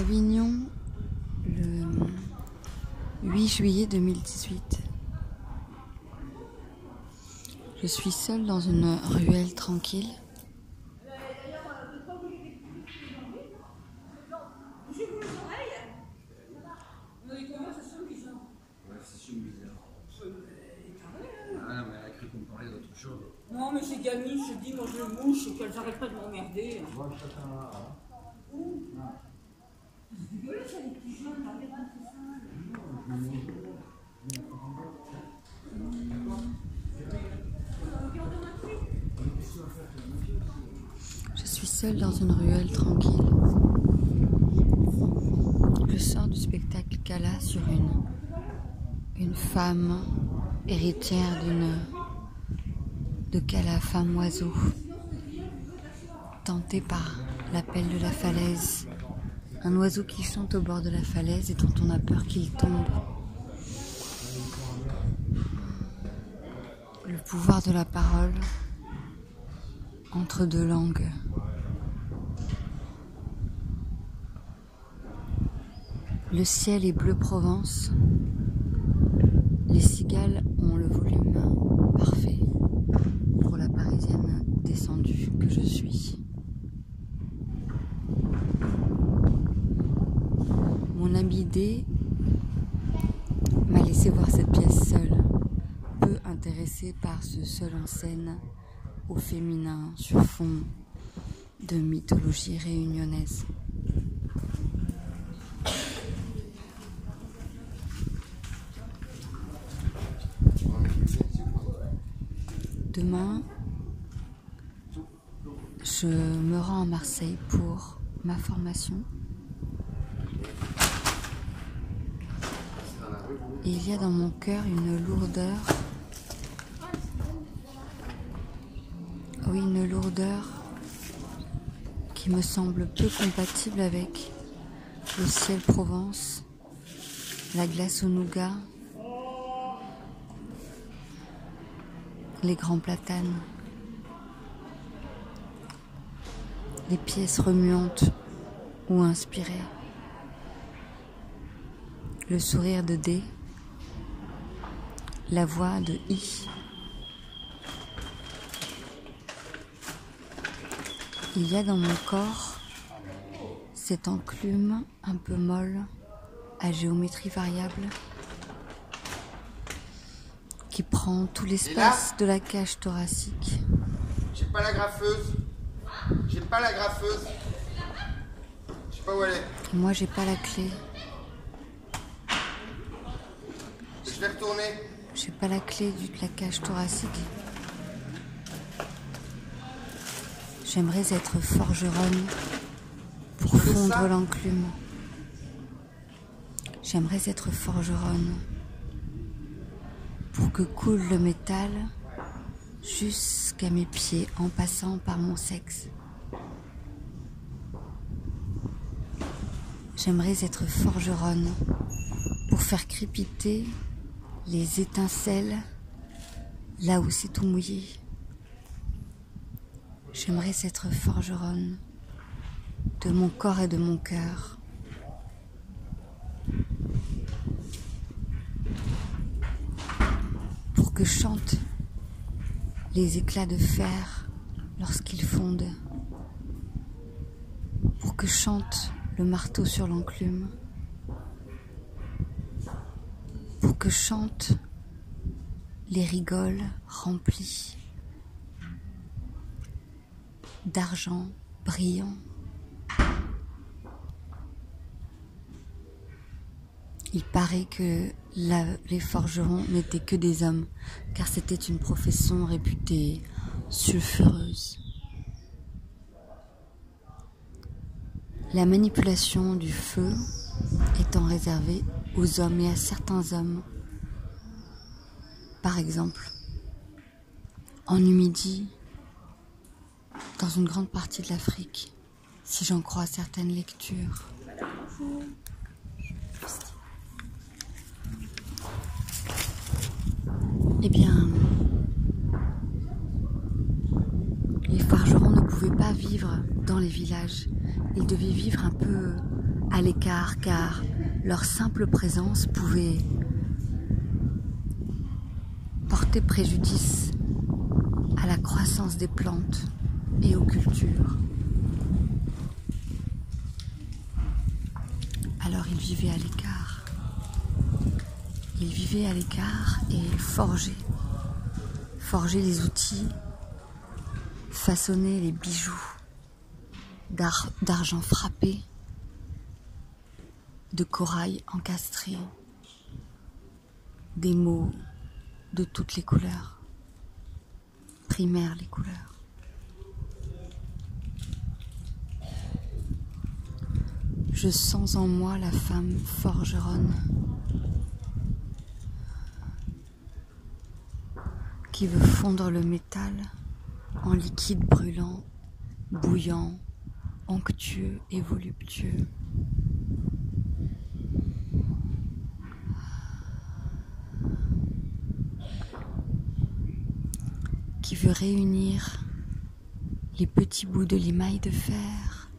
Avignon, le 8 juillet 2018. Je suis seule dans une ruelle tranquille. Ah, mais elle a cru qu'on parlait d'autre chose. Non, mais ces gamines, je dis, moi je mouche et qu'elles arrêtent pas de m'emmerder. Je suis seule dans une ruelle tranquille. Je sors du spectacle Kala sur une, femme héritière d'une de Kala, femme oiseau, tentée par l'appel de la falaise. Un oiseau qui chante au bord de la falaise et dont on a peur qu'il tombe. Le pouvoir de la parole entre deux langues. Le ciel est bleu Provence. Les cigales ont le volume parfait pour la parisienne descendue que je suis. D m'a laissé voir cette pièce seule, peu intéressée par ce seul en scène au féminin sur fond de mythologie réunionnaise. Demain, je me rends à Marseille pour ma formation. Et il y a dans mon cœur une lourdeur. Oui, une lourdeur qui me semble peu compatible avec le ciel Provence, la glace au nougat, les grands platanes, les pièces remuantes ou inspirées, le sourire de D, la voix de I. Il y a dans mon corps cette enclume un peu molle à géométrie variable qui prend tout l'espace de la cage thoracique. J'ai pas la graffeuse. J'ai pas la graffeuse. Je sais pas où elle est. Et moi, j'ai pas la clé. Je vais retourner. J'ai pas la clé de la cage thoracique. J'aimerais être forgeronne pour fondre l'enclume. J'aimerais être forgeronne pour que coule le métal jusqu'à mes pieds en passant par mon sexe. J'aimerais être forgeronne pour faire crépiter les étincelles là où c'est tout mouillé. J'aimerais être forgeronne de mon corps et de mon cœur. Pour que chantent les éclats de fer lorsqu'ils fondent. Pour que chante le marteau sur l'enclume. Pour que chantent les rigoles remplies d'argent brillant. Il paraît que les forgerons n'étaient que des hommes, car c'était une profession réputée sulfureuse. La manipulation du feu étant réservée aux hommes et à certains hommes. Par exemple, en Numidie, dans une grande partie de l'Afrique, si j'en crois certaines lectures. Eh bien, les forgerons ne pouvaient pas vivre dans les villages. Ils devaient vivre un peu à l'écart car leur simple présence pouvait porter préjudice à la croissance des plantes et aux cultures. Alors ils vivaient à l'écart. Ils vivaient à l'écart et forgeaient. Forger les outils, façonner les bijoux d'argent frappé, de corail encastré, des mots de toutes les couleurs, primaires les couleurs. Je sens en moi la femme forgeronne qui veut fondre le métal en liquide brûlant, bouillant, onctueux et voluptueux. Réunir les petits bouts de limaille de fer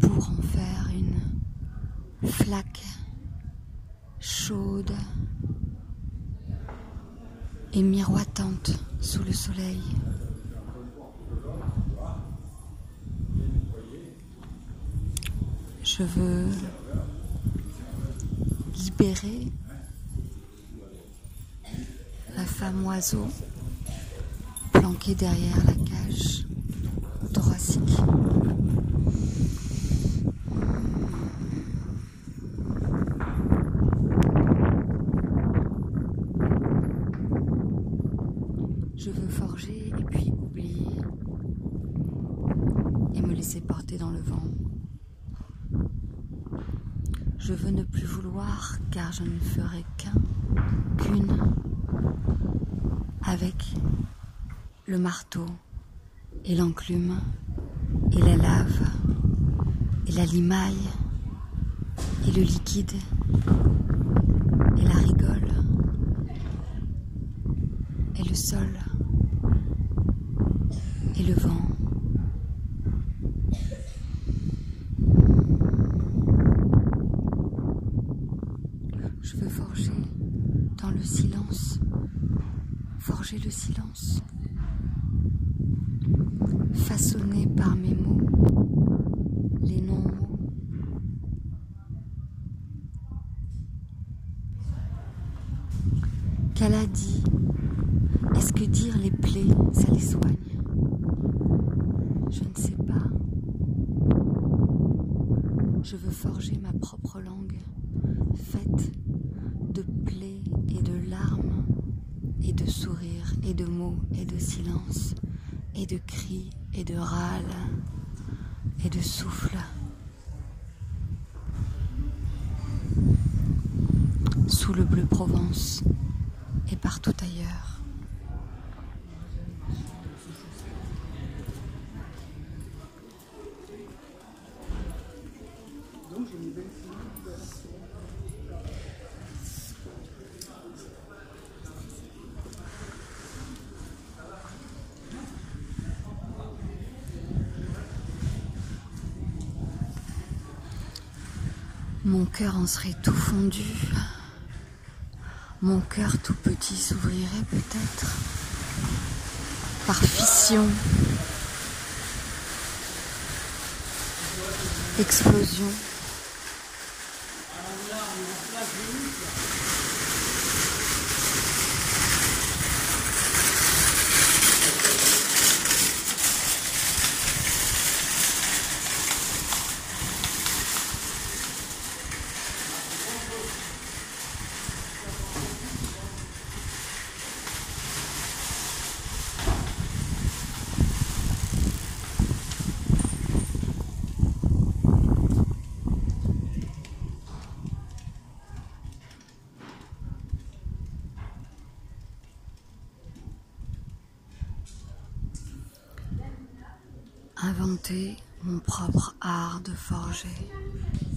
pour en faire une flaque chaude et miroitante sous le soleil. Je veux libérer la femme oiseau planquée derrière la cage thoracique. Je veux forger et puis oublier et me laisser porter dans le vent. Je veux ne plus vouloir car je ne ferai qu'un, qu'une, avec le marteau et l'enclume et la lave et la limaille et le liquide et la rigole et le sol et le vent. Je veux forger dans le silence, le silence, façonner par mes mots les non-mots. Qu'elle a dit, est-ce que dire les plaies, ça les soigne? Je ne sais pas. Je veux forger ma propre langue, faite de sourires, et de mots, et de silence, et de cris, et de râles, et de souffles. Sous le bleu Provence et partout ailleurs. Mon cœur en serait tout fondu. Mon cœur tout petit s'ouvrirait peut-être par fission. Explosion. Inventer mon propre art de forger.